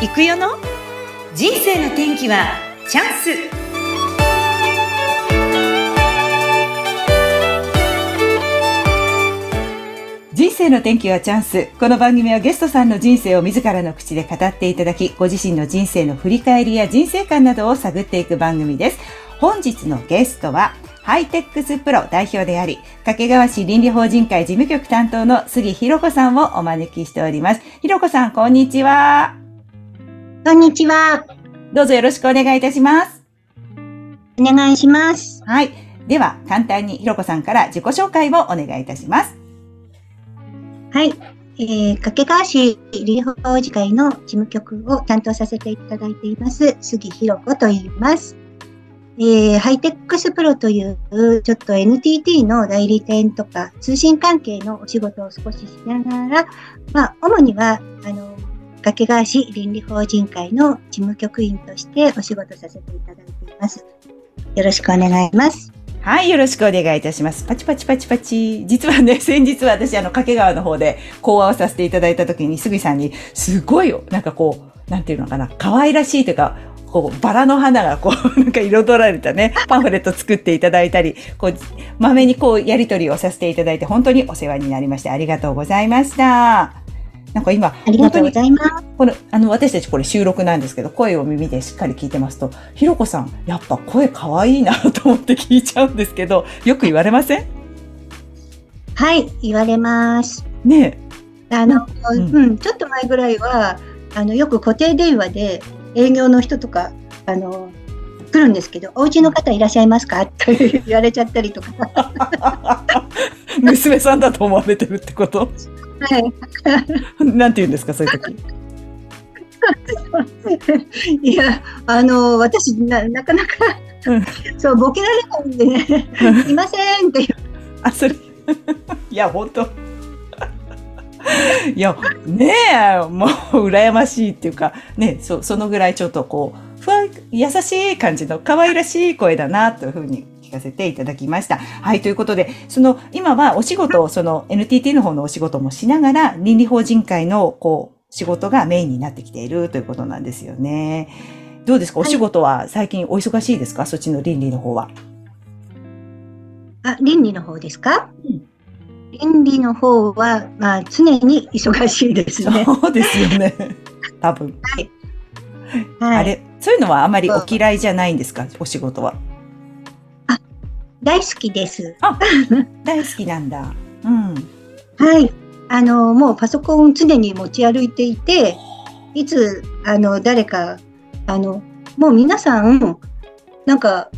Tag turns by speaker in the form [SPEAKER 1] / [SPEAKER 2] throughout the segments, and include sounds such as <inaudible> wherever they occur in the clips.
[SPEAKER 1] 行くよの？人生の天気はチャンス人生の天気はチャンス。この番組はゲストさんの人生を自らの口で語っていただき、ご自身の人生の振り返りや人生観などを探っていく番組です。本日のゲストは、ハイテックスプロ代表であり、掛川市倫理法人会事務局担当の杉ひろ子さんをお招きしております。ひろ子さん、こんにちは。
[SPEAKER 2] こんにちは。
[SPEAKER 1] どうぞよろしくお願いいたします。
[SPEAKER 2] お願いします。
[SPEAKER 1] はい。では、簡単に浩子さんから自己紹介をお願いいたします。
[SPEAKER 2] はい。えー、掛川市倫理法人会の事務局を担当させていただいています、杉浩子と言います。えー、ハイテックスプロという、ちょっと NTT の代理店とか通信関係のお仕事を少ししながら、まあ、主には、あの、掛川市倫理法人会の事務局員としてお仕事させていただいています。よろしくお願いします。
[SPEAKER 1] はい、よろしくお願いいたします。パチパチパチパチ。実はね、<laughs> 先日私、あの、掛川の方で講話をさせていただいた時に、杉さんに、すごいよ、なんかこう、なんていうのかな、可愛らしいというか、こう、バラの花がこう、<laughs> なんか彩られたね、<laughs> パンフレット作っていただいたり、こう、まめにこう、やりとりをさせていただいて、本当にお世話になりまして、ありがとうございました。なんか今、
[SPEAKER 2] ありがとうございます。
[SPEAKER 1] この、あの、私たちこれ収録なんですけど、声を耳でしっかり聞いてますと、ひろこさん、やっぱ声可愛いなと思って聞いちゃうんですけど、<laughs> よく言われません？
[SPEAKER 2] はい、言われます。
[SPEAKER 1] ね
[SPEAKER 2] あの、うん、うん、ちょっと前ぐらいは、あの、よく固定電話で営業の人とか、あの、来るんですけど、お家の方いらっしゃいますか？<laughs> と言われちゃったりとか。<laughs>
[SPEAKER 1] 娘さんだと思われてるってこと？はい。<laughs> なんて言うんですか、そういう時？<laughs>
[SPEAKER 2] いや、あの、私な、なかなか、うん、そう、ボケられないんでね、いませんっていう。
[SPEAKER 1] あ、それ、<laughs> いや、本当。いや、ねえ、もう、羨ましいっていうか、ね、そ、そのぐらいちょっとこう、ふわ、優しい感じの可愛らしい声だな、というふうに聞かせていただきました。はい、ということで、その、今はお仕事を、その NTT の方のお仕事もしながら、倫理法人会の、こう、仕事がメインになってきているということなんですよね。どうですか？お仕事は最近お忙しいですか、はい、そっちの倫理の方は。
[SPEAKER 2] あ、倫理の方ですか、うん、倫理の方は、まあ、常に忙しいですね。<laughs>
[SPEAKER 1] そうですよね。多分。はい。はい、あれ、そういうのはあまりお嫌いじゃないんですか？お仕事は。
[SPEAKER 2] 大好きです。
[SPEAKER 1] あ、大好きなんだ。うん。
[SPEAKER 2] はい。あの、もうパソコンを常に持ち歩いていて、いつ、あの、誰か、あの、もう皆さん、なんか、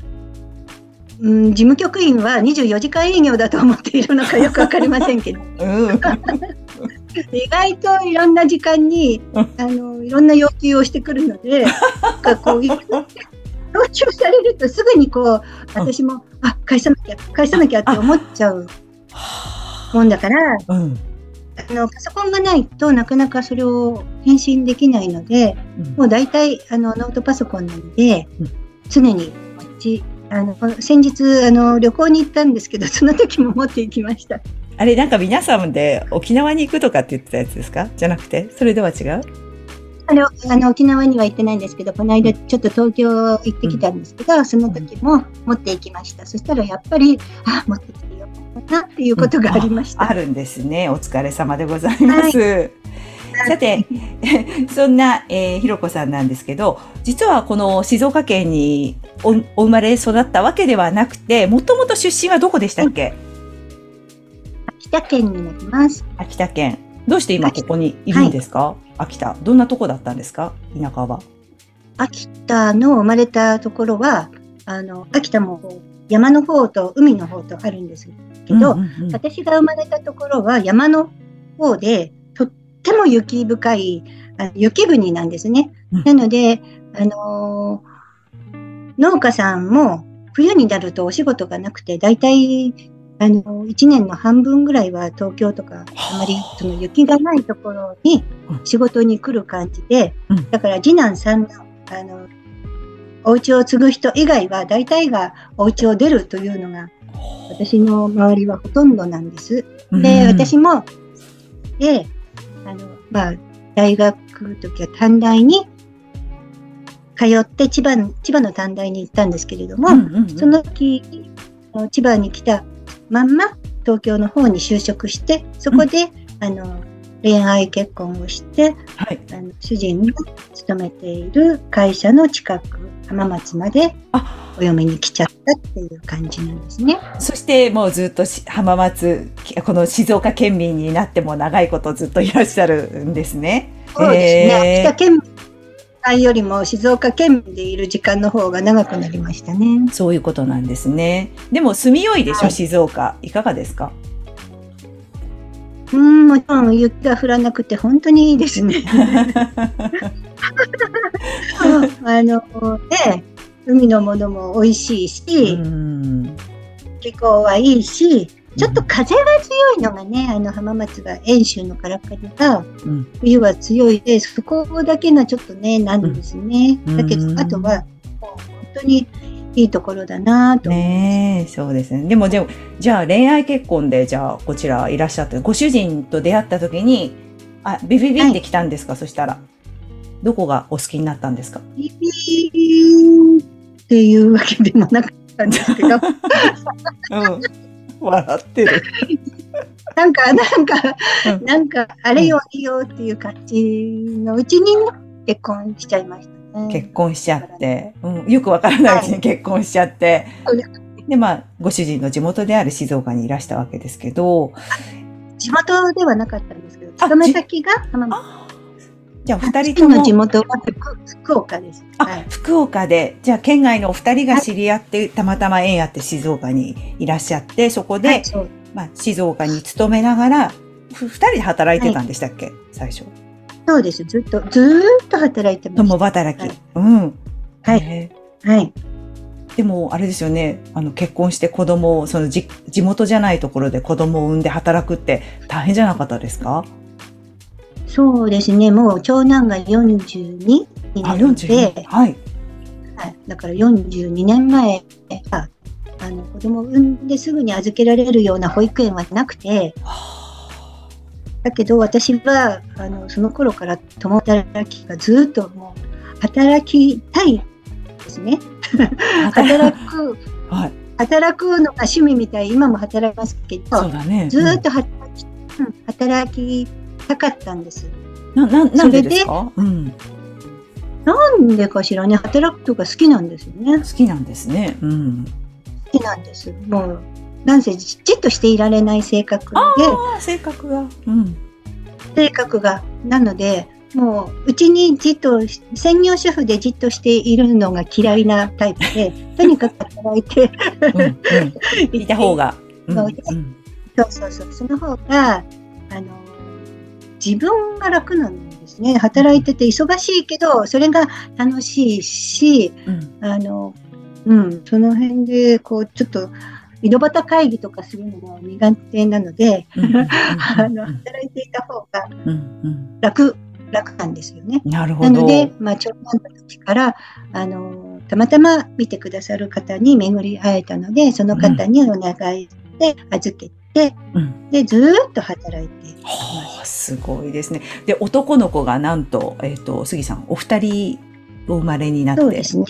[SPEAKER 2] うん、事務局員は24時間営業だと思っているのかよくわかりませんけど。<laughs> うん、意外といろんな時間に、あの、いろんな要求をしてくるので、なんかこう、<laughs> 要求されるとすぐにこう、私も、あ、返さなきゃ、返さなきゃって思っちゃうもんだから、うん、あのパソコンがないとなかなかそれを返信できないので、うん、もう大体あのノートパソコンなので、うん、常にこっちあの先日あの旅行に行ったんですけど <laughs> その時も持っていきました。
[SPEAKER 1] あれなんか皆さんで沖縄に行くとかって言ってたやつですか？じゃなくてそれでは違う？
[SPEAKER 2] あのあの沖縄には行ってないんですけどこの間ちょっと東京行ってきたんですけど、うん、その時も持っていきました、そしたらやっぱりあ持ってきてよかったなっていうことがありました、
[SPEAKER 1] うん、あるんですね。お疲れ様でございます、はい。<laughs> さて、<laughs> そんな、えー、ひろこさんなんですけど、実はこの静岡県におお生まれ育ったわけではなくて、もともと出身はどこでしたっけ、
[SPEAKER 2] 秋田県になります。
[SPEAKER 1] 秋田県。どうして今ここにいるんですか、はい、秋田。どんなとこだったんですか？田舎は。
[SPEAKER 2] 秋田の生まれたところは、あの、秋田も山の方と海の方とあるんですけど、うんうんうん、私が生まれたところは山の方で、とっても雪深い、あ雪国なんですね。うん、なので、あのー、農家さんも冬になるとお仕事がなくて、だいたいあの、1年の半分ぐらいは東京とか、あ。まりその雪がないところに仕事に来る感じで、だから次男三男、あの、お家を継ぐ人以外は大体がお家を出るというのが、私の周りはほとんどなんです。で、私も、で、あの、まあ、大学の時は短大に通って千葉の、千葉の短大に行ったんですけれども、
[SPEAKER 1] うんうんうん。
[SPEAKER 2] その時、千葉に来たまんま東京の方に就職して、そこで、あの、恋愛結婚をして、
[SPEAKER 1] はい。
[SPEAKER 2] あの主人が勤めている会社の近く、浜松まで
[SPEAKER 1] あ、
[SPEAKER 2] お嫁に来ちゃったっていう感じなんですね。
[SPEAKER 1] そしてもうずっとし浜松、きこの静岡県民になっても長いことずっといらっしゃるんですね。
[SPEAKER 2] そうです
[SPEAKER 1] へー
[SPEAKER 2] ね。秋田県民よりも静岡県民でいる時間の方が長くなりましたね。
[SPEAKER 1] そういうことなんですね。でも住みよいでしょ、
[SPEAKER 2] はい
[SPEAKER 1] 静岡。いかがですか？
[SPEAKER 2] うん、もちろん雪が降らなくて本当にいいですね。<laughs> あの、ね、海のものも美味しいし、
[SPEAKER 1] うん
[SPEAKER 2] 気候はいいし、ちょっと風が強いのがね、あの浜松が遠州のからかりが
[SPEAKER 1] うん
[SPEAKER 2] 冬は強いで、そこだけがちょっとね、なんですね。
[SPEAKER 1] うん
[SPEAKER 2] だけど、あとは、本当にいいところだなと。
[SPEAKER 1] ねえ、そうですね。でも、でも、じゃあ恋愛結婚で、じゃあこちらいらっしゃって、ご主人と出会った時に、あ、ビビビって来たんですか、そしたら。どこがお好きになったんですか？
[SPEAKER 2] ビビっていうわけでもなかったんですけど、
[SPEAKER 1] うん。笑ってる。<laughs>
[SPEAKER 2] なんか、なんか、
[SPEAKER 1] うん。
[SPEAKER 2] なんか、あれよ、いいよっていう感じのうちに結婚しちゃいましたね。
[SPEAKER 1] 結婚しちゃって、うん、よくわからないうちに結婚しちゃって、
[SPEAKER 2] そうで
[SPEAKER 1] まあ、ご主人の地元である静岡にいらしたわけですけど、
[SPEAKER 2] 地元ではなかったんですけど、
[SPEAKER 1] あ
[SPEAKER 2] 勤め先が浜松。
[SPEAKER 1] あじゃあ二人とも
[SPEAKER 2] 地元は福福岡です。
[SPEAKER 1] あ、
[SPEAKER 2] はい。
[SPEAKER 1] 福岡で、じゃあ県外のお二人が知り合って、たまたま縁あって静岡にいらっしゃって、そこで、
[SPEAKER 2] はい、
[SPEAKER 1] まあ、静岡に勤めながら、ふ二人で働いてたんでしたっけ、最初。
[SPEAKER 2] そうです。ずっと、ずーっと働いてまし
[SPEAKER 1] 共働き。
[SPEAKER 2] はい
[SPEAKER 1] うん。
[SPEAKER 2] はい。はい。
[SPEAKER 1] ーでも、あれですよね。あの、結婚して子供を、そのじ、地元じゃないところで子供を産んで働くって大変じゃなかったですか？
[SPEAKER 2] そうですね。もう長男が42に
[SPEAKER 1] あ、
[SPEAKER 2] なるので、
[SPEAKER 1] 42。はい。
[SPEAKER 2] はい、だから42年前は、あの子供を産んですぐに預けられるような保育園はなくて、だけど私はあのその頃から共働きがずっともう働きたいですね。<laughs> 働く、
[SPEAKER 1] はい。
[SPEAKER 2] 働くのが趣味みたい、今も働きますけど、
[SPEAKER 1] そうだね。
[SPEAKER 2] ずーっと働き,、うん、働きたかったんです。
[SPEAKER 1] うん。な、な、なんでですか？うん。
[SPEAKER 2] なんでかしらね、働くとか好きなんですよね。
[SPEAKER 1] 好きなんですね。うん。
[SPEAKER 2] 好きなんです。もう、なんせじっとしていられない性格で、
[SPEAKER 1] 性格が。うん。
[SPEAKER 2] 性格が。なので、もう、うちにじっと、専業主婦でじっとしているのが嫌いなタイプで、<laughs> とにかく働いて、
[SPEAKER 1] うん。うん。<laughs> いた方が。うん。
[SPEAKER 2] そうそうそう、その方が、あの、自分が楽なんですね。働いてて忙しいけど、それが楽しいし、
[SPEAKER 1] うん。
[SPEAKER 2] あの、うん、その辺で、こう、ちょっと、井戸端会議とかするのが苦手なので、働いていた方が
[SPEAKER 1] うん。うん。
[SPEAKER 2] 楽、楽なんですよね。
[SPEAKER 1] なるほど。
[SPEAKER 2] なので、まあ、長男の時から、あの、たまたま見てくださる方に巡り会えたので、その方にお願いして預けて、
[SPEAKER 1] うん。
[SPEAKER 2] で、ずーっと働いて。
[SPEAKER 1] はあ、すごいですね。で、男の子がなんと、えっ、と、杉さん、お二人お生まれになって。
[SPEAKER 2] そうですね。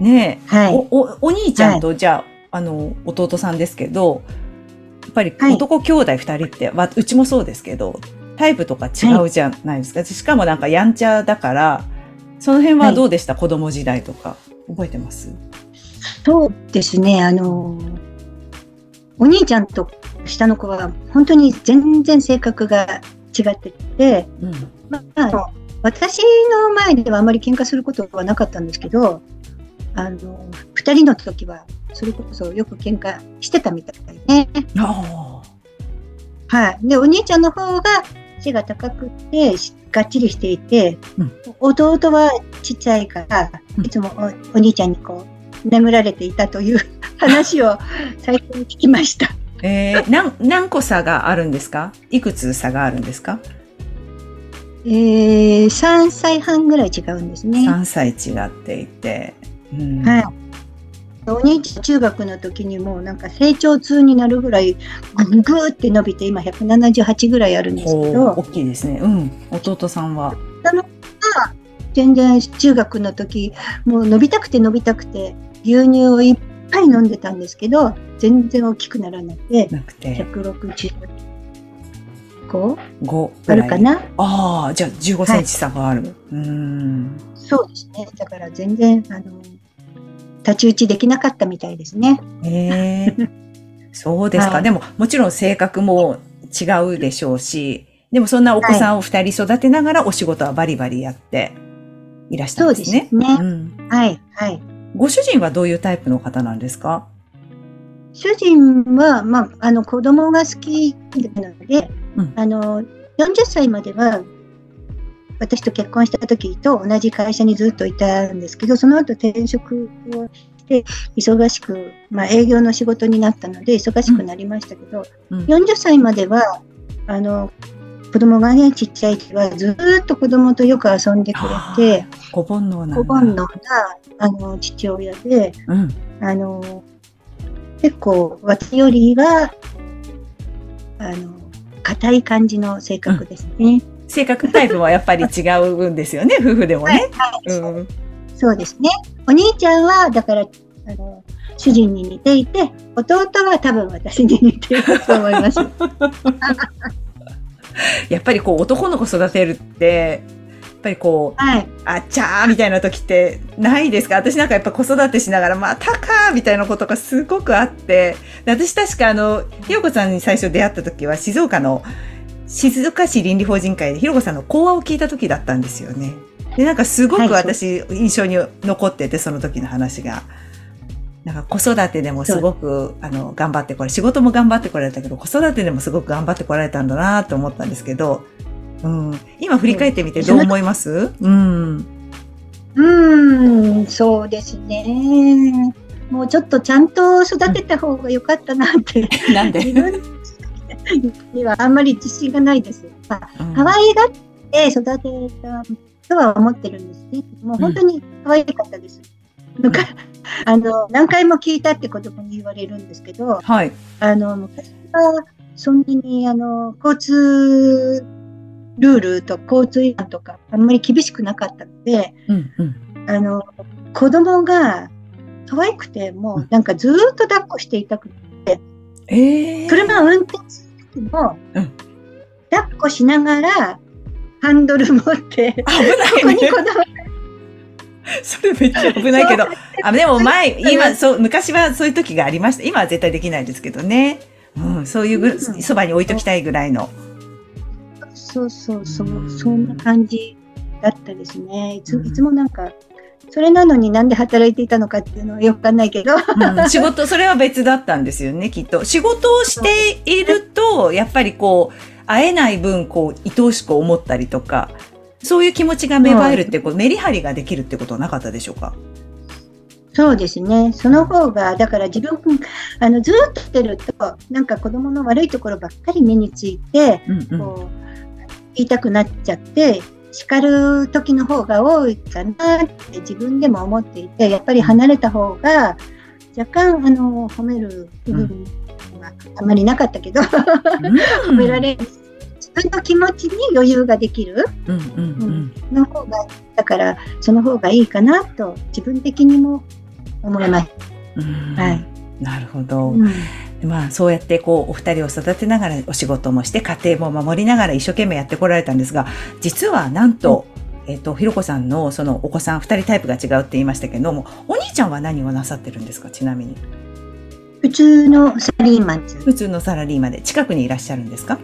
[SPEAKER 1] ねえ、
[SPEAKER 2] はい。
[SPEAKER 1] お、お、お兄ちゃんと、じゃあ、あの、弟さんですけど、やっぱり
[SPEAKER 2] はい
[SPEAKER 1] 男兄弟二人って、わうちもそうですけど、タイプとか違うじゃないですか。しかもなんかやんちゃだから、その辺はどうでした、子供時代とか。覚えてます？
[SPEAKER 2] そうですね。あの、お兄ちゃんと下の子は本当に全然性格が違ってて、
[SPEAKER 1] うん。
[SPEAKER 2] まあ、私の前ではあまり喧嘩することはなかったんですけど、あの、二人の時はそれこそよく喧嘩してたみたいね。
[SPEAKER 1] あ
[SPEAKER 2] はい。で、お兄ちゃんの方が背が高くて、しがっちりしていて、
[SPEAKER 1] うん
[SPEAKER 2] 弟はちっちゃいから、
[SPEAKER 1] うん
[SPEAKER 2] いつもおお兄ちゃんにこう、眠られていたという話を最近聞きました。
[SPEAKER 1] あ。えー、何、何個差があるんですか？いくつ差があるんですか？
[SPEAKER 2] えー、3歳半ぐらい違うんですね。
[SPEAKER 1] ?3 歳違っていて。うん。
[SPEAKER 2] はい。お兄ちゃん中学の時にもうなんか成長痛になるぐらいぐぐーって伸びて今178ぐらいあるんですけど、
[SPEAKER 1] 大きいですね。うん。弟さんは。
[SPEAKER 2] ったのが、全然中学の時、もう伸びたくて伸びたくて、牛乳をいっぱい飲んでたんですけど、全然大きくならなくて、
[SPEAKER 1] なくて、
[SPEAKER 2] 165
[SPEAKER 1] 5
[SPEAKER 2] あ。るかな？
[SPEAKER 1] ああ、じゃあ15センチ差がある。うーん。
[SPEAKER 2] そうですね。だから全然、あの、太刀打ちできなかったみたいですね。
[SPEAKER 1] へえ。そうですか。
[SPEAKER 2] はい
[SPEAKER 1] でも、もちろん性格も違うでしょうし、でもそんなお子さんを二人育てながらお仕事はバリバリやっていらしたんですね。
[SPEAKER 2] そうですね
[SPEAKER 1] うん。
[SPEAKER 2] はい、はい。
[SPEAKER 1] ご主人はどういうタイプの方なんですか？
[SPEAKER 2] 主人は、まあ、あの、子供が好きなので、
[SPEAKER 1] うん。
[SPEAKER 2] あの、40歳までは、私と結婚した時と同じ会社にずっといたんですけど、その後転職をして、忙しく、まあ、営業の仕事になったので、忙しくなりましたけど、
[SPEAKER 1] うん。
[SPEAKER 2] 40歳までは、あの、子供がね、ちっちゃい時はずっと子供とよく遊んでくれて、
[SPEAKER 1] ご煩悩な。
[SPEAKER 2] 子煩悩な、あの、父親で、
[SPEAKER 1] うん。
[SPEAKER 2] あの、結構、私よりは、あの、硬い感じの性格ですね。
[SPEAKER 1] 性格タイプはやっぱり違うんですよね、<laughs> 夫婦でもね。うん。
[SPEAKER 2] そうですね。お兄ちゃんは、だから、あの、主人に似ていて、弟は多分私に似ていると思います。<laughs>
[SPEAKER 1] やっぱりこう男の子育てるって、やっぱりこう、
[SPEAKER 2] はい。
[SPEAKER 1] あっちゃーみたいな時ってないですか？私なんかやっぱ子育てしながら、またかーみたいなことがすごくあって、で私確かあの、ひろこさんに最初出会った時は静岡の、静岡市倫理法人会でひろこさんの講話を聞いた時だったんですよね。で、なんかすごく
[SPEAKER 2] はい
[SPEAKER 1] 私印象に残ってて、その時の話が。なんか子育てでもすごく、あの、頑張ってこれ、仕事も頑張ってこられたけど、子育てでもすごく頑張ってこられたんだなと思ったんですけど、うん。今振り返ってみてどう思います？うん。
[SPEAKER 2] うーん、そうですね。もうちょっとちゃんと育てた方が良かったなって、<laughs>
[SPEAKER 1] なんで？
[SPEAKER 2] 自分にはあんまり自信がないです。まあ
[SPEAKER 1] うん
[SPEAKER 2] 可愛がって育てたとは思ってるんですね。もう本当に可愛かったです。むか <laughs> あの何回も聞いたって子供に言われるんですけど、
[SPEAKER 1] はい。
[SPEAKER 2] あの昔はそんなにあの交通ルールと交通違反とかあんまり厳しくなかったので、
[SPEAKER 1] うんうん。
[SPEAKER 2] あの子供が可愛くてもうなんかずーっと抱っこしていたくて、
[SPEAKER 1] ええ
[SPEAKER 2] 車を運転する時も、
[SPEAKER 1] うん
[SPEAKER 2] 抱っこしながらハンドル持って、
[SPEAKER 1] 危
[SPEAKER 2] ここ
[SPEAKER 1] ないね。
[SPEAKER 2] に子供 <laughs>
[SPEAKER 1] それめっちゃ危ないけど。<laughs> あ、でも前、今、そう、昔はそういう時がありました。今は絶対できないですけどね。うん、そういうぐ
[SPEAKER 2] うん
[SPEAKER 1] そばに置いときたいぐらいの。
[SPEAKER 2] そうそうそうう、
[SPEAKER 1] ん
[SPEAKER 2] そんな感じだったですね。いつ
[SPEAKER 1] うん
[SPEAKER 2] いつもなんか、それなのになんで働いていたのかっていうのはよくわかんないけど、
[SPEAKER 1] うん、仕事、それは別だったんですよね、きっと。仕事をしていると、やっぱりこう、会えない分、こう、愛おしく思ったりとか、そういう気持ちが芽生えるって、こう、メリハリができるってことはなかったでしょうか？
[SPEAKER 2] そうですね。その方が、だから自分、あの、ずーっとしてると、なんか子供の悪いところばっかり目について、
[SPEAKER 1] うんうん。
[SPEAKER 2] こう、言いたくなっちゃって、叱る時の方が多いかなって自分でも思っていて、やっぱり離れた方が、若干、あの、褒める部分はあまりなかったけど、褒められる。自分の気持ちに余裕ができる
[SPEAKER 1] うんうんうん。
[SPEAKER 2] の方が、だから、その方がいいかなと、自分的にも思います。
[SPEAKER 1] うん
[SPEAKER 2] はい
[SPEAKER 1] なるほど。
[SPEAKER 2] うん
[SPEAKER 1] まあそうやってこうお二人を育てながらお仕事もして家庭も守りながら一生懸命やってこられたんですが、実はなんと、えっ、と、ひろこさんのそのお子さん二人タイプが違うって言いましたけども、お兄ちゃんは何をなさってるんですか？ちなみに。
[SPEAKER 2] 普通のサラリーマン。
[SPEAKER 1] 普通のサラリーマンで近くにいらっしゃるんですか？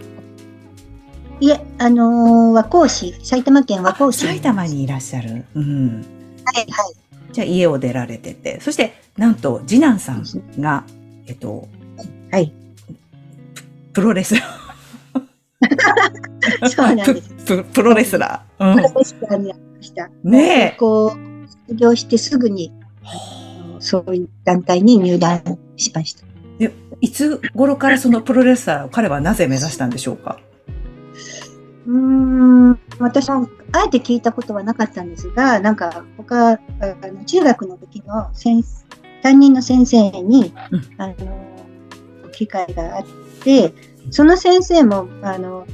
[SPEAKER 2] いえ、あのー和光市、埼玉県和光市。
[SPEAKER 1] 埼玉にいらっしゃる？うん。
[SPEAKER 2] はい、はい。
[SPEAKER 1] じゃあ家を出られてて、そしてなんと次男さんが、えっと、
[SPEAKER 2] はい。
[SPEAKER 1] プロレスラー。<laughs>
[SPEAKER 2] そうなんです。<laughs>
[SPEAKER 1] プププロレスラー。
[SPEAKER 2] プロレスラーになりました。
[SPEAKER 1] うん。ねえ。
[SPEAKER 2] こう、卒業してすぐに、そういう団体に入団しました。
[SPEAKER 1] いつ頃からそのプロレスラーを彼はなぜ目指したんでしょうか？
[SPEAKER 2] うーん、私もあえて聞いたことはなかったんですが、なんか他、あの中学の時の先担任の先生に、
[SPEAKER 1] うん
[SPEAKER 2] あの、機会があって、その先生も、あの、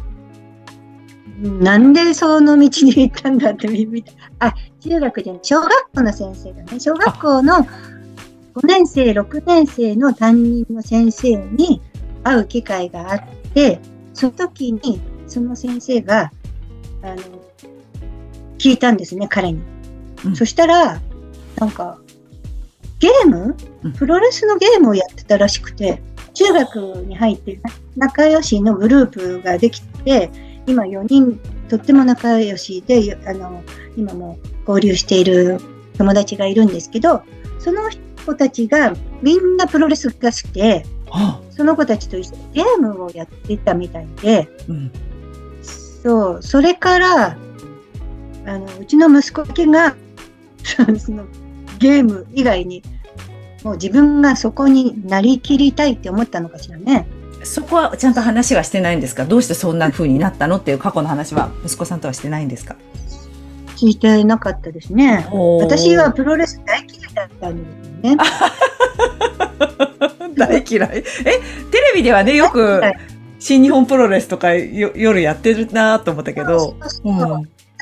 [SPEAKER 2] なんでその道に行ったんだって見て、あ、中学で小学校の先生だね。小学校の5年生、6年生の担任の先生に会う機会があって、その時にその先生が、あの、聞いたんですね、彼に。
[SPEAKER 1] うん
[SPEAKER 2] そしたら、なんか、ゲーム？
[SPEAKER 1] うん
[SPEAKER 2] プロレスのゲームをやってたらしくて、中学に入って仲良しのグループができて、今4人とっても仲良しで、あの、今も交流している友達がいるんですけど、その子たちがみんなプロレスが好きで、
[SPEAKER 1] あ
[SPEAKER 2] その子たちと一緒にゲームをやってたみたいで、
[SPEAKER 1] うん。
[SPEAKER 2] そう、それから、あの、うちの息子だけが、<laughs> そのゲーム以外に、もう自分がそこになりきりたいって思ったのかしらね。
[SPEAKER 1] そこはちゃんと話はしてないんですか？どうしてそんな風になったのっていう過去の話は息子さんとはしてないんですか？
[SPEAKER 2] 聞いてなかったですね。私はプロレス大嫌いだったんですよね。<laughs>
[SPEAKER 1] 大嫌い？え、テレビではね、よく新日本プロレスとかよ夜やってるなと思ったけど。
[SPEAKER 2] だ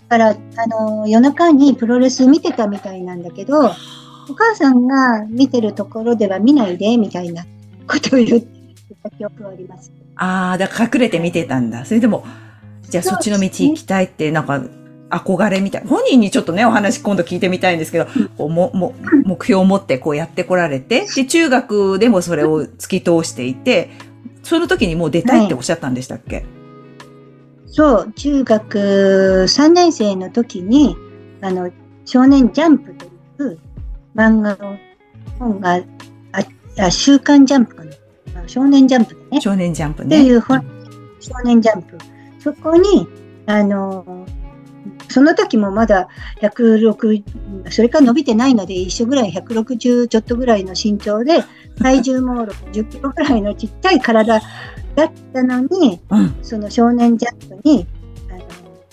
[SPEAKER 2] から、あの、夜中にプロレス見てたみたいなんだけど、お母さんが見てるところでは見ないで、みたいなことを言ってた記憶はあります。
[SPEAKER 1] ああ、だから隠れて見てたんだ。それでも、じゃあそっちの道行きたいって、なんか、憧れみたい。本人にちょっとね、お話今度聞いてみたいんですけど、こうも、も、目標を持ってこうやってこられて、で、中学でもそれを突き通していて、その時にもう出たいっておっしゃったんでしたっけ、
[SPEAKER 2] そう、中学3年生の時に、あの、少年ジャンプという漫画の本が、あ、あ週刊ジャンプかな？あ少年ジャンプだね。
[SPEAKER 1] 少年ジャンプ
[SPEAKER 2] って
[SPEAKER 1] ね。
[SPEAKER 2] いう本、少年ジャンプ。そこに、あの、その時もまだ106、それから伸びてないので一緒ぐらい160ちょっとぐらいの身長で、<laughs> 体重も60キロぐらいのちっちゃい体だったのに、
[SPEAKER 1] うん。
[SPEAKER 2] その少年ジャンプに、あの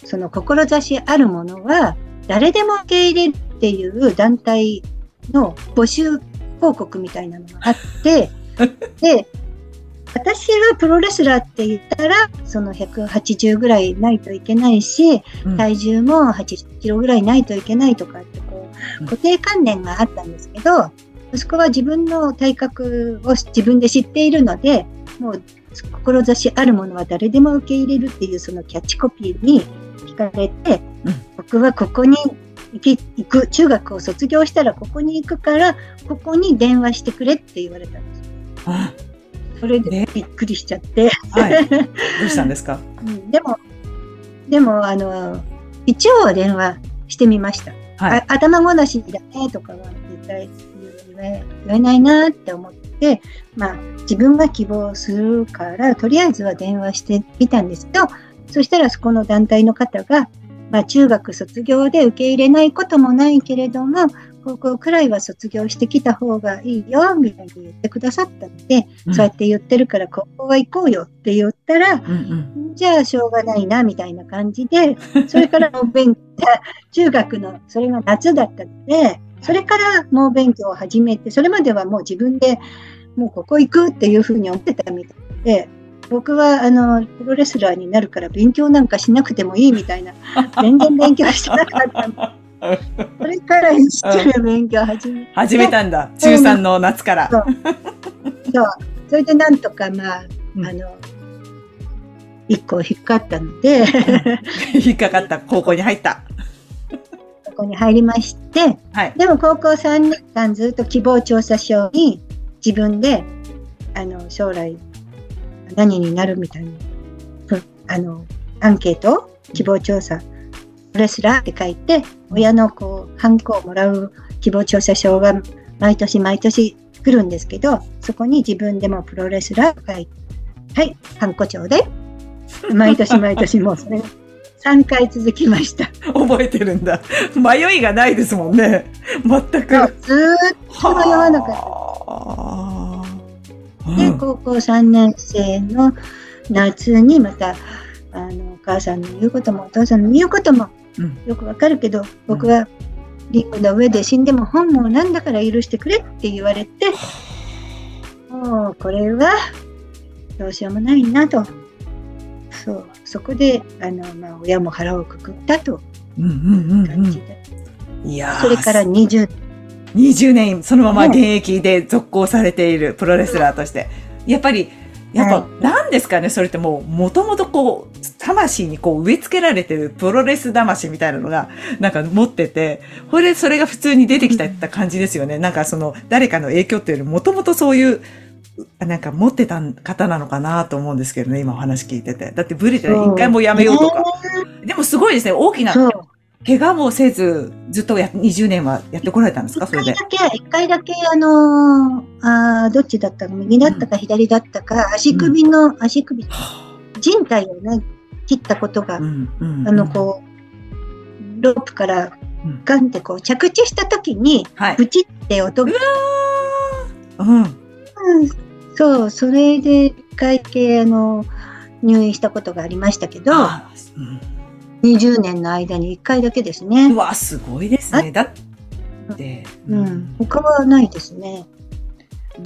[SPEAKER 2] その志あるものは誰でも受け入れるっていう団体の募集広告みたいなのがあって、<laughs> で、私はプロレスラーって言ったら、その180ぐらいないといけないし、
[SPEAKER 1] うん。
[SPEAKER 2] 体重も80キロぐらいないといけないとかってこ
[SPEAKER 1] うん。
[SPEAKER 2] う、固定観念があったんですけど、息子は自分の体格を自分で知っているので、もう、志あるものは誰でも受け入れるっていうそのキャッチコピーに聞かれて、
[SPEAKER 1] うん。
[SPEAKER 2] 僕はここに行き行く、中学を卒業したらここに行くから、ここに電話してくれって言われたんです。
[SPEAKER 1] あ
[SPEAKER 2] それで
[SPEAKER 1] ね
[SPEAKER 2] びっくりしちゃって。
[SPEAKER 1] はい。<laughs> どうしたんですか？
[SPEAKER 2] うんでも、でも、あの、一応は電話してみました。
[SPEAKER 1] はい。
[SPEAKER 2] あ頭ごなしだねとかは絶対言えないなって思って、まあ、自分が希望するから、とりあえずは電話してみたんですけど、そしたらそこの団体の方が、まあ、中学卒業で受け入れないこともないけれども、高校くらいは卒業してきた方がいいよ、みたいに言ってくださったので、
[SPEAKER 1] うん
[SPEAKER 2] そうやって言ってるから高校は行こうよって言ったら、
[SPEAKER 1] うんうん。
[SPEAKER 2] じゃあしょうがないな、みたいな感じで、それからもう勉 <laughs> 中学の、それが夏だったので、それからもう勉強を始めて、それまではもう自分でもうここ行くっていうふうに思ってたみたいで、僕はあの、プロレスラーになるから勉強なんかしなくてもいいみたいな、<laughs> 全然勉強してなかったの。それから一生懸命勉強を始めて、<laughs>
[SPEAKER 1] 始めたんだ。中3の夏から。
[SPEAKER 2] そうそれでなんとかまあ、
[SPEAKER 1] うん
[SPEAKER 2] あの、一個引っかかったので、<laughs>
[SPEAKER 1] 引っかかった。高校に入った。
[SPEAKER 2] そこに入りまして、
[SPEAKER 1] はい。
[SPEAKER 2] でも高校3年間ずっと希望調査書に自分で、あの、将来何になるみたいな、ふあの、アンケート、希望調査、プレスラーって書いて、親のこう、ハンコをもらう希望調査書が毎年毎年来るんですけど、そこに自分でもプロレスラーと書いて、はい、ハンコちょうだい。毎年毎年もうそれ <laughs> が3回続きました。
[SPEAKER 1] 覚えてるんだ。迷いがないですもんね。全く。
[SPEAKER 2] ずーっと迷わなかった。
[SPEAKER 1] はあ
[SPEAKER 2] で、
[SPEAKER 1] うん
[SPEAKER 2] 高校3年生の夏にまた、あの、お母さんの言うこともお父さんの言うことも
[SPEAKER 1] うん。
[SPEAKER 2] よくわかるけど、僕はリングの上で死んでも本望なんだから許してくれって言われて、もうこれはどうしようもないなと。そう、そこで、あの、まあ、親も腹をくくったと。
[SPEAKER 1] うんうんうんう
[SPEAKER 2] 感じで、
[SPEAKER 1] ん。いやー。
[SPEAKER 2] それから20
[SPEAKER 1] 20年そのまま現役で続行されているプロレスラーとして。やっぱり、やっぱ、
[SPEAKER 2] は
[SPEAKER 1] なんですかねそれってもう、もともとこう、魂にこう植え付けられてるプロレス魂みたいなのが、なんか持ってて、これ、それが普通に出てきた感じですよね。なんかその、誰かの影響っていうよりも、ともとそういう、なんか持ってた方なのかなと思うんですけどね、今お話聞いてて。だってブリで一回もやめようとか。でもすごいですね。大きな。怪我もせず、ずっとや20年はやってこられたんですか？それで。
[SPEAKER 2] 一回だけ、一回だけ、あのーあーどっちだったか、右だったか左だったか、足首の、足首、人体をね、切ったことが、
[SPEAKER 1] うんうん
[SPEAKER 2] あの、こう、ロープから
[SPEAKER 1] うん。
[SPEAKER 2] ガンってこう着地した時に、
[SPEAKER 1] はい。
[SPEAKER 2] ブチって音が、
[SPEAKER 1] うん。
[SPEAKER 2] うん。そう、それで一回だけ、あの、入院したことがありましたけど、
[SPEAKER 1] あうん
[SPEAKER 2] 20年の間に一回だけですね
[SPEAKER 1] う。わ、すごいですね。だって、
[SPEAKER 2] うん、他はないですね。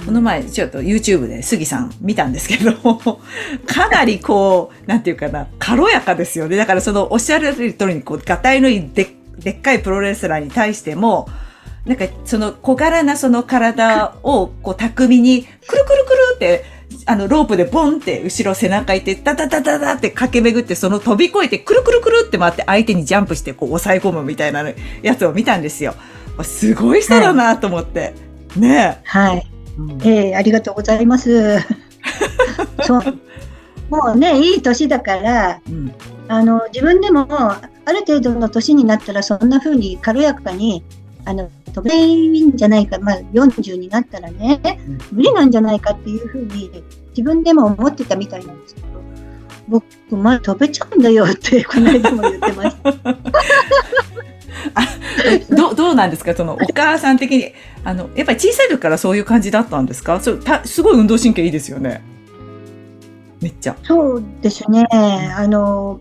[SPEAKER 1] この前、ちょっと YouTube で杉さん見たんですけど、<laughs> かなりこう、なんていうかな、軽やかですよね。だからそのおっしゃる通りに、こう、ガタイのいいででっかいプロレスラーに対しても、なんかその小柄なその体をこう巧みに、くるくるくるって、あのロープでボンって後ろ背中いて、ダダダダダって駆け巡って、その飛び越えて、くるくるくるって回って相手にジャンプしてこう抑え込むみたいなやつを見たんですよ。すごい人だなと思って。ね
[SPEAKER 2] はい。
[SPEAKER 1] え。うん
[SPEAKER 2] ええありがとうございます。<laughs> そう。もうね、いい年だから、
[SPEAKER 1] うん
[SPEAKER 2] あの、自分でも、ある程度の年になったら、そんな風に軽やかに、あの、飛べいいんじゃないか、まあ、40になったらね、無理なんじゃないかっていう風に、自分でも思ってたみたいなんですけど、僕、まあ、飛べちゃうんだよって、この間も言ってました。<laughs>
[SPEAKER 1] えどうどうなんですか？そのお母さん的にあのやっぱり小さい時からそういう感じだったんですか？そうたすごい運動神経いいですよね。めっちゃ。
[SPEAKER 2] そうですね、あの、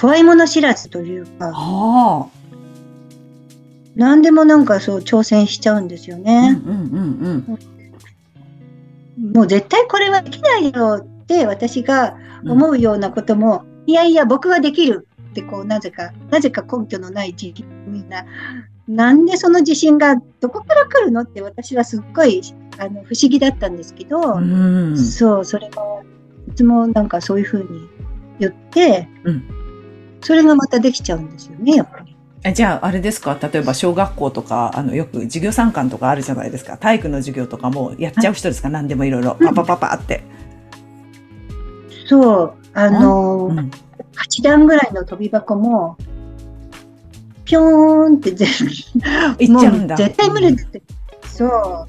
[SPEAKER 2] 怖いもの知らずというか、
[SPEAKER 1] あ
[SPEAKER 2] 何でもなんかそう挑戦しちゃうんですよ
[SPEAKER 1] あうん
[SPEAKER 2] ね。
[SPEAKER 1] うんうん。
[SPEAKER 2] もう絶対これはできないよって私が
[SPEAKER 1] うん。
[SPEAKER 2] 思うようなことも、いやいや僕はできるってこうなぜか、なぜか根拠のない自信みんな、なんでその自信がどこから来るのって私はすっごいあの不思議だったんですけど、
[SPEAKER 1] うん。
[SPEAKER 2] そう、それがいつもなんかそういうふうに言って、
[SPEAKER 1] うん。
[SPEAKER 2] それがまたできちゃうんですよね、やっぱり。
[SPEAKER 1] えじゃああれですか？例えば小学校とかあのよく授業参観とかあるじゃないですか。体育の授業とかもやっちゃう人ですか、何でもいろいろ。パパパパって、
[SPEAKER 2] そう、あの、
[SPEAKER 1] うん。
[SPEAKER 2] 8段ぐらいの飛び箱も、ぴょーんって全部、
[SPEAKER 1] いっちゃうんだ。
[SPEAKER 2] も絶対無理だって、そう、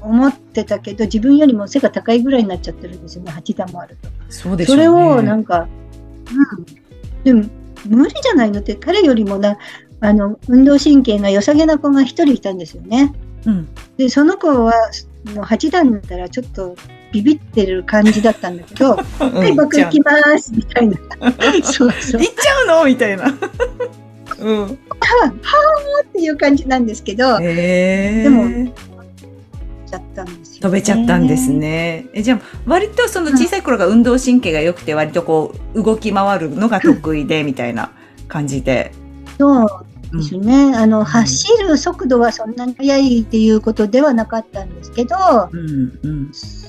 [SPEAKER 2] 思ってたけど、自分よりも背が高いぐらいになっちゃってるんですよね、8段もあると。
[SPEAKER 1] そうでしょね。
[SPEAKER 2] そうれをなんか、うん、でも無理じゃないのって、彼よりもな、あの、運動神経が良さげな子が一人いたんですよね。
[SPEAKER 1] うん
[SPEAKER 2] で、その子は、もう8段だったらちょっとビビってる感じだったんだけど、
[SPEAKER 1] う <laughs> ん
[SPEAKER 2] はい、僕
[SPEAKER 1] 行
[SPEAKER 2] きますみたいな。<laughs> そうそう。
[SPEAKER 1] 行っちゃうの？みたいな <laughs> うん
[SPEAKER 2] っていう感じなんですけど、
[SPEAKER 1] へえ
[SPEAKER 2] でもちゃったんですよ、
[SPEAKER 1] 飛べちゃったんです。ね。えじゃあ割とその小さい頃が運動神経が良くて割とこう動き回るのが得意でみたいな感じで。
[SPEAKER 2] そう
[SPEAKER 1] うん
[SPEAKER 2] ですね。あの、走る速度はそんなに速いっていうことではなかったんですけど、
[SPEAKER 1] うんうん
[SPEAKER 2] そ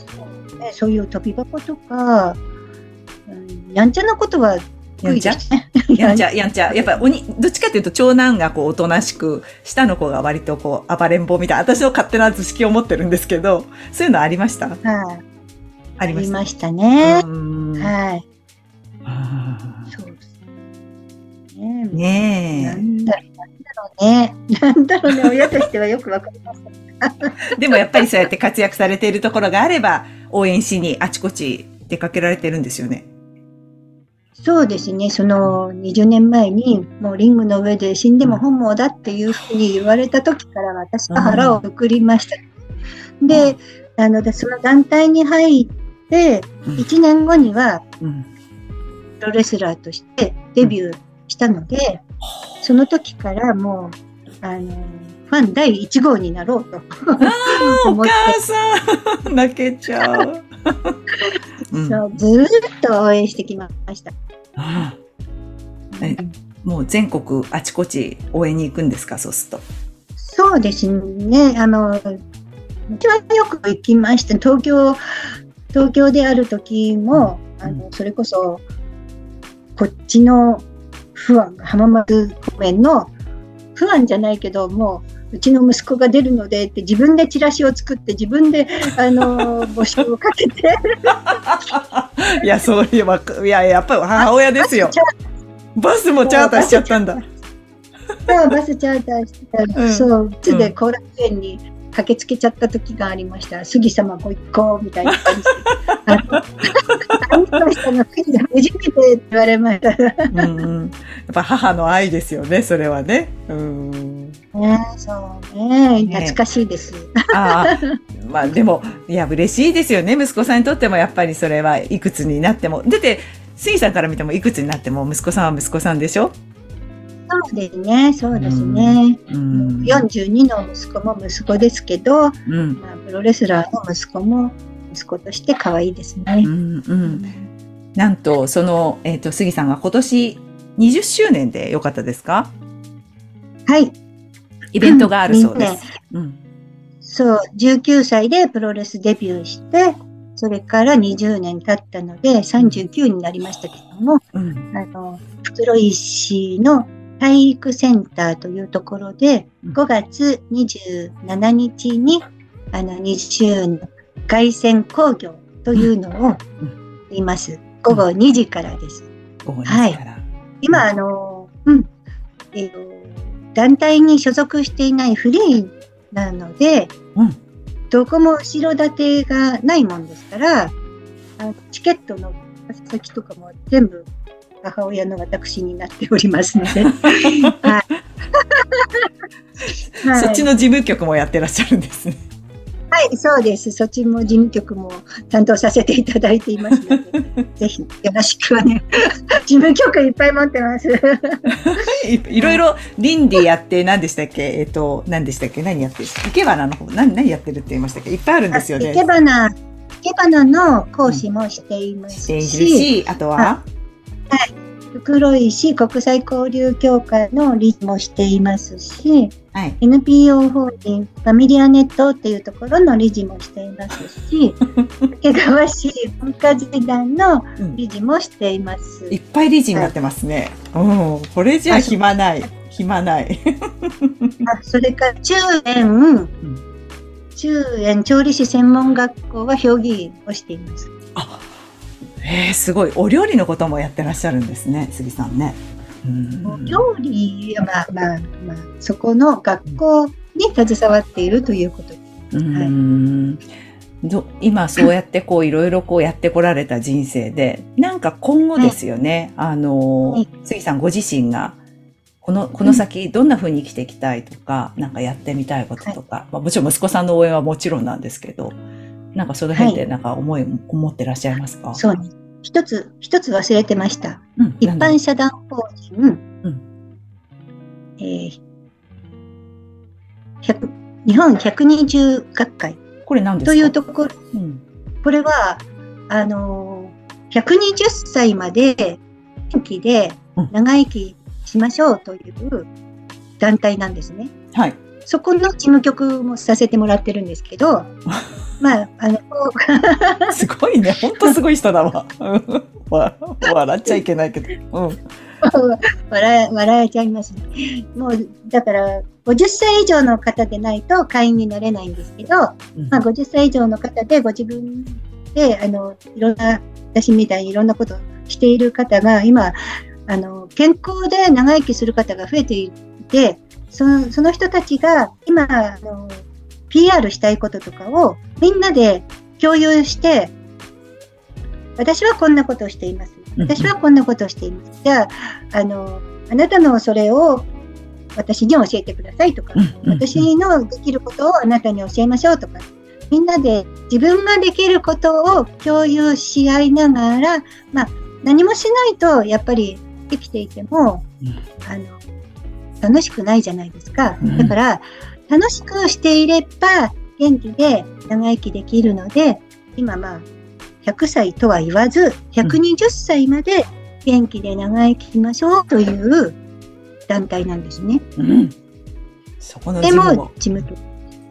[SPEAKER 2] うねそういう飛び箱とか、うんやんちゃなことは得意ですね。
[SPEAKER 1] やんちゃ？やんちゃ？<laughs> やっぱりおにどっちかというと長男がこうおとなしく下の子が割とこう暴れん坊みたいな私の勝手な図式を持ってるんですけどそういうのありました？
[SPEAKER 2] はい。
[SPEAKER 1] あ
[SPEAKER 2] あ
[SPEAKER 1] りました
[SPEAKER 2] ね。
[SPEAKER 1] うん
[SPEAKER 2] はい。
[SPEAKER 1] あ
[SPEAKER 2] そうね。
[SPEAKER 1] ーね
[SPEAKER 2] なんだろうね。なんだろうね。親としてはよくわかりません。
[SPEAKER 1] え <laughs> でもやっぱりそうやって活躍されているところがあれば応援しにあちこち出かけられてるんですよね。
[SPEAKER 2] そうですね。その20年前にもうリングの上で死んでも本望だっていうふうに言われた時から私は腹をくくりました。で、あの、でその団体に入って
[SPEAKER 1] うん
[SPEAKER 2] 1年後には
[SPEAKER 1] うん
[SPEAKER 2] プロレスラーとしてデビューしたので、その時からもう、あの、ファン第1号になろうと思って
[SPEAKER 1] 母さん泣けちゃう。うん。
[SPEAKER 2] そうずーっと応援してきました。
[SPEAKER 1] ああえもう全国あちこち応援に行くんですか、そうすると。
[SPEAKER 2] そうですね。あの、一番よく行きました。東京、東京である時も、
[SPEAKER 1] うん
[SPEAKER 2] あの、それこそ、こっちの不安、浜松公園の不安じゃないけど、もう、うちの息子が出るのでって自分でチラシを作って自分であの <laughs> 募集をかけて <laughs>
[SPEAKER 1] いや、そういえば、いや、やっぱり母親ですよ。バスもチャーターしちゃったんだ。
[SPEAKER 2] そうバスチャーターして
[SPEAKER 1] うん
[SPEAKER 2] そう、つで後楽園に駆けつけちゃった時がありました。杉様ご一行みたいな感じで。あのありましたの、杉様初めてって言われました。ね、
[SPEAKER 1] うんうん。やっぱ母の愛ですよね、それはね。うん。
[SPEAKER 2] そうね、
[SPEAKER 1] ね
[SPEAKER 2] 懐かしいです。
[SPEAKER 1] ああ、まあでも、いや、嬉しいですよね。息子さんにとってもやっぱりそれはいくつになっても。だって、杉さんから見てもいくつになっても息子さんは息子さんでしょ？
[SPEAKER 2] そうですね、そうですね。
[SPEAKER 1] うん。
[SPEAKER 2] 42の息子も息子ですけど、
[SPEAKER 1] うん。
[SPEAKER 2] まあ、プロレスラーの息子も息子として可愛いですね
[SPEAKER 1] う。ん。うん。なんと、その、えっ、と、杉さんが今年20周年でよかったですか？
[SPEAKER 2] はい、
[SPEAKER 1] イベントがあるそうで
[SPEAKER 2] うん
[SPEAKER 1] す。うん。
[SPEAKER 2] そう、19歳でプロレスデビューして、それから20年経ったので39になりましたけども、
[SPEAKER 1] うん。
[SPEAKER 2] あの、袋井市の体育センターというところで、
[SPEAKER 1] うん
[SPEAKER 2] 5月27日に、あの、2周年凱旋工業というのを言います。午後2時からです。
[SPEAKER 1] 午後2時から。
[SPEAKER 2] 今、あの、うん、えっ、と、団体に所属していないフリーなので、
[SPEAKER 1] うん
[SPEAKER 2] どこも後ろ盾がないもんですから、あチケットの先とかも全部母親の私になっておりますので、<laughs> はい。<laughs> はい
[SPEAKER 1] そっちの事務局もやってらっしゃるんですね。
[SPEAKER 2] はい、そうです。そっちも事務局も担当させていただいていますので、<laughs> ぜひよろしくお願い。事務局いっぱい持ってます。
[SPEAKER 1] いいろいろ倫理やって何でしたっけ？えっ、と何でしたっけ？何やってる？生け花の方何何やってるって言いましたっけ？いっぱいあるんですよね。
[SPEAKER 2] いけばな、いけばなの講師もしています
[SPEAKER 1] している
[SPEAKER 2] し、
[SPEAKER 1] し、あとは、
[SPEAKER 2] 袋井市国際交流協会の理事もしていますし、
[SPEAKER 1] はい。
[SPEAKER 2] NPO 法人ファミリアネットっていうところの理事もしていますし、<laughs> 掛川市文化財団の
[SPEAKER 1] うん
[SPEAKER 2] 理事もしています。
[SPEAKER 1] いっぱい理事になってますね。うん。これじゃ暇ない。暇ない。
[SPEAKER 2] あそれから中園、中園調理師専門学校は評議員をしています。
[SPEAKER 1] えー、すごい。お料理のこともやってらっしゃるんですね、杉さんね。うん。
[SPEAKER 2] 料理はまあまあまあそこの学校に携わっているということです。
[SPEAKER 1] うんど今そうやってこういろいろこうやってこられた人生で、なんか今後ですよね、あの
[SPEAKER 2] はい、
[SPEAKER 1] 杉さんご自身が、この、この先どんな風に生きていきたいとか、なんかやってみたいこととか、まあもちろん息子さんの応援はもちろんなんですけど、なんかその辺でなんか思い、思ってらっしゃいますか？
[SPEAKER 2] そうね。一つ、一つ忘れてました。
[SPEAKER 1] うん。
[SPEAKER 2] 一般社団法人、
[SPEAKER 1] うん
[SPEAKER 2] えー100日本120学会
[SPEAKER 1] これ何ですか？
[SPEAKER 2] というところ、
[SPEAKER 1] うん。
[SPEAKER 2] これは、あのー、120歳まで元気で
[SPEAKER 1] うん
[SPEAKER 2] 長生きしましょうという団体なんですね。
[SPEAKER 1] はい。
[SPEAKER 2] そこの事務局もさせてもらってるんですけど、<laughs> まあ、あの、<laughs>
[SPEAKER 1] すごいね。ほんとすごい人だわ。笑っちゃいけないけど。うん。<laughs>
[SPEAKER 2] 笑え笑えちゃいますね。もう、だから、50歳以上の方でないと会員になれないんですけど、
[SPEAKER 1] うん
[SPEAKER 2] まあ、50歳以上の方でご自分で、あの、いろんな、私みたいにいろんなことをしている方が、今、あの、健康で長生きする方が増えていて、そのその人たちが今、あの、PR したいこととかをみんなで共有して、私はこんなことをしています。私はこんなことをしています。じゃあ、あの、あなたのそれを私に教えてくださいとか、私のできることをあなたに教えましょうとか、みんなで自分ができることを共有し合いながら、まあ、何もしないとやっぱり生きていても、
[SPEAKER 1] うん
[SPEAKER 2] あの、楽しくないじゃないですか。
[SPEAKER 1] うん
[SPEAKER 2] だから、楽しくしていれば元気で長生きできるので、今まあ、100歳とは言わず、120歳まで元気で長生きしましょうという団体なんですね。
[SPEAKER 1] うん。そこの
[SPEAKER 2] で
[SPEAKER 1] も
[SPEAKER 2] も、事務局。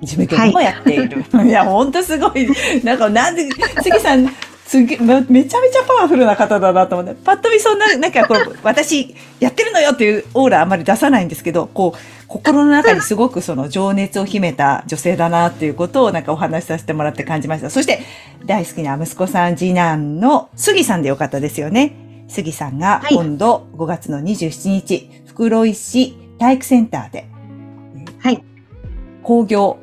[SPEAKER 1] 事務局もやっている。い、や、ほんとすごい。なんか、なんで、杉さん、すげめめちゃめちゃパワフルな方だなと思って、パッと見そんな、なんかこう、<laughs> 私、やってるのよっていうオーラあんまり出さないんですけど、こう、心の中にすごくその情熱を秘めた女性だなっていうことをなんかお話しさせてもらって感じました。そして、大好きな息子さん、次男の杉さんでよかったですよね。杉さんが
[SPEAKER 2] はい
[SPEAKER 1] 今度5月の27日、袋井市体育センターで、
[SPEAKER 2] はい。
[SPEAKER 1] 工業、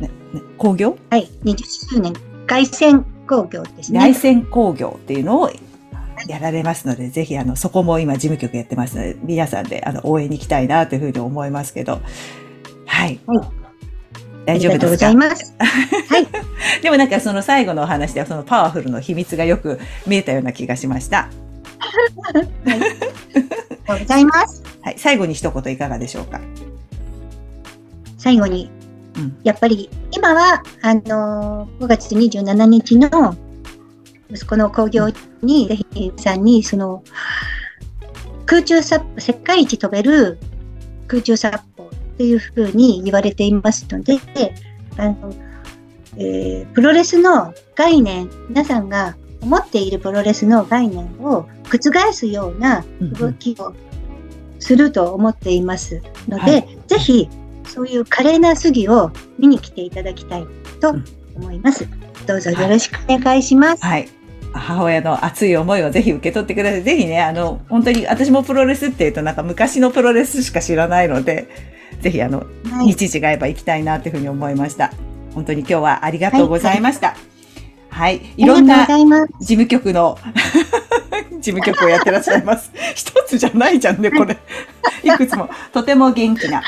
[SPEAKER 1] ねね工業
[SPEAKER 2] はい。20周年、凱旋工業ですね。
[SPEAKER 1] 内戦工業っていうのをやられますので、ぜひあの、そこも今事務局やってますので、皆さんであの、応援に行きたいなというふうに思いますけど。はい。
[SPEAKER 2] はいあ
[SPEAKER 1] 大
[SPEAKER 2] りがとうご
[SPEAKER 1] 丈夫ですか
[SPEAKER 2] ざいます。はい。<laughs>
[SPEAKER 1] でもなんかその最後のお話ではそのパワフルの秘密がよく見えたような気がしました。<laughs>
[SPEAKER 2] ありがとうございます。
[SPEAKER 1] はい。最後に一言いかがでしょうか？
[SPEAKER 2] 最後に、
[SPEAKER 1] うん
[SPEAKER 2] やっぱり今は、あのー5月27日の息子の興行に、ぜひ皆さんに、その、空中サップ、世界一飛べる空中殺法っていうふうに言われていますので、あの、えープロレスの概念、皆さんが思っているプロレスの概念を覆すような動きをすると思っていますので、
[SPEAKER 1] は
[SPEAKER 2] ぜひそういう華麗な杉を見に来ていただきたいと思います。どうぞよろしくお願いします。
[SPEAKER 1] はい。母親の熱い思いをぜひ受け取ってください。ぜひね、あの、本当に私もプロレスっていうとなんか昔のプロレスしか知らないので、ぜひあの、
[SPEAKER 2] はい、
[SPEAKER 1] 日時が合えば行きたいなというふうに思いました。本当に今日はありがとうございました。はい。いろんな
[SPEAKER 2] ありがとうございます。
[SPEAKER 1] 事務局の <laughs> 事務局をやってらっしゃいます。一つじゃないじゃんね、これ。<laughs> いくつも。とても元気な。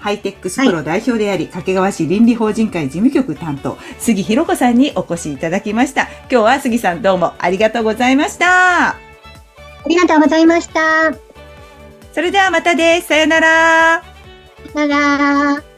[SPEAKER 1] ハイテックスプロ代表であり、掛川市倫理法人会事務局担当、杉ひろ子さんにお越しいただきました。今日は杉さんどうもありがとうございました。
[SPEAKER 2] ありがとうございました。
[SPEAKER 1] それではまたです。さよなら。
[SPEAKER 2] さよなら。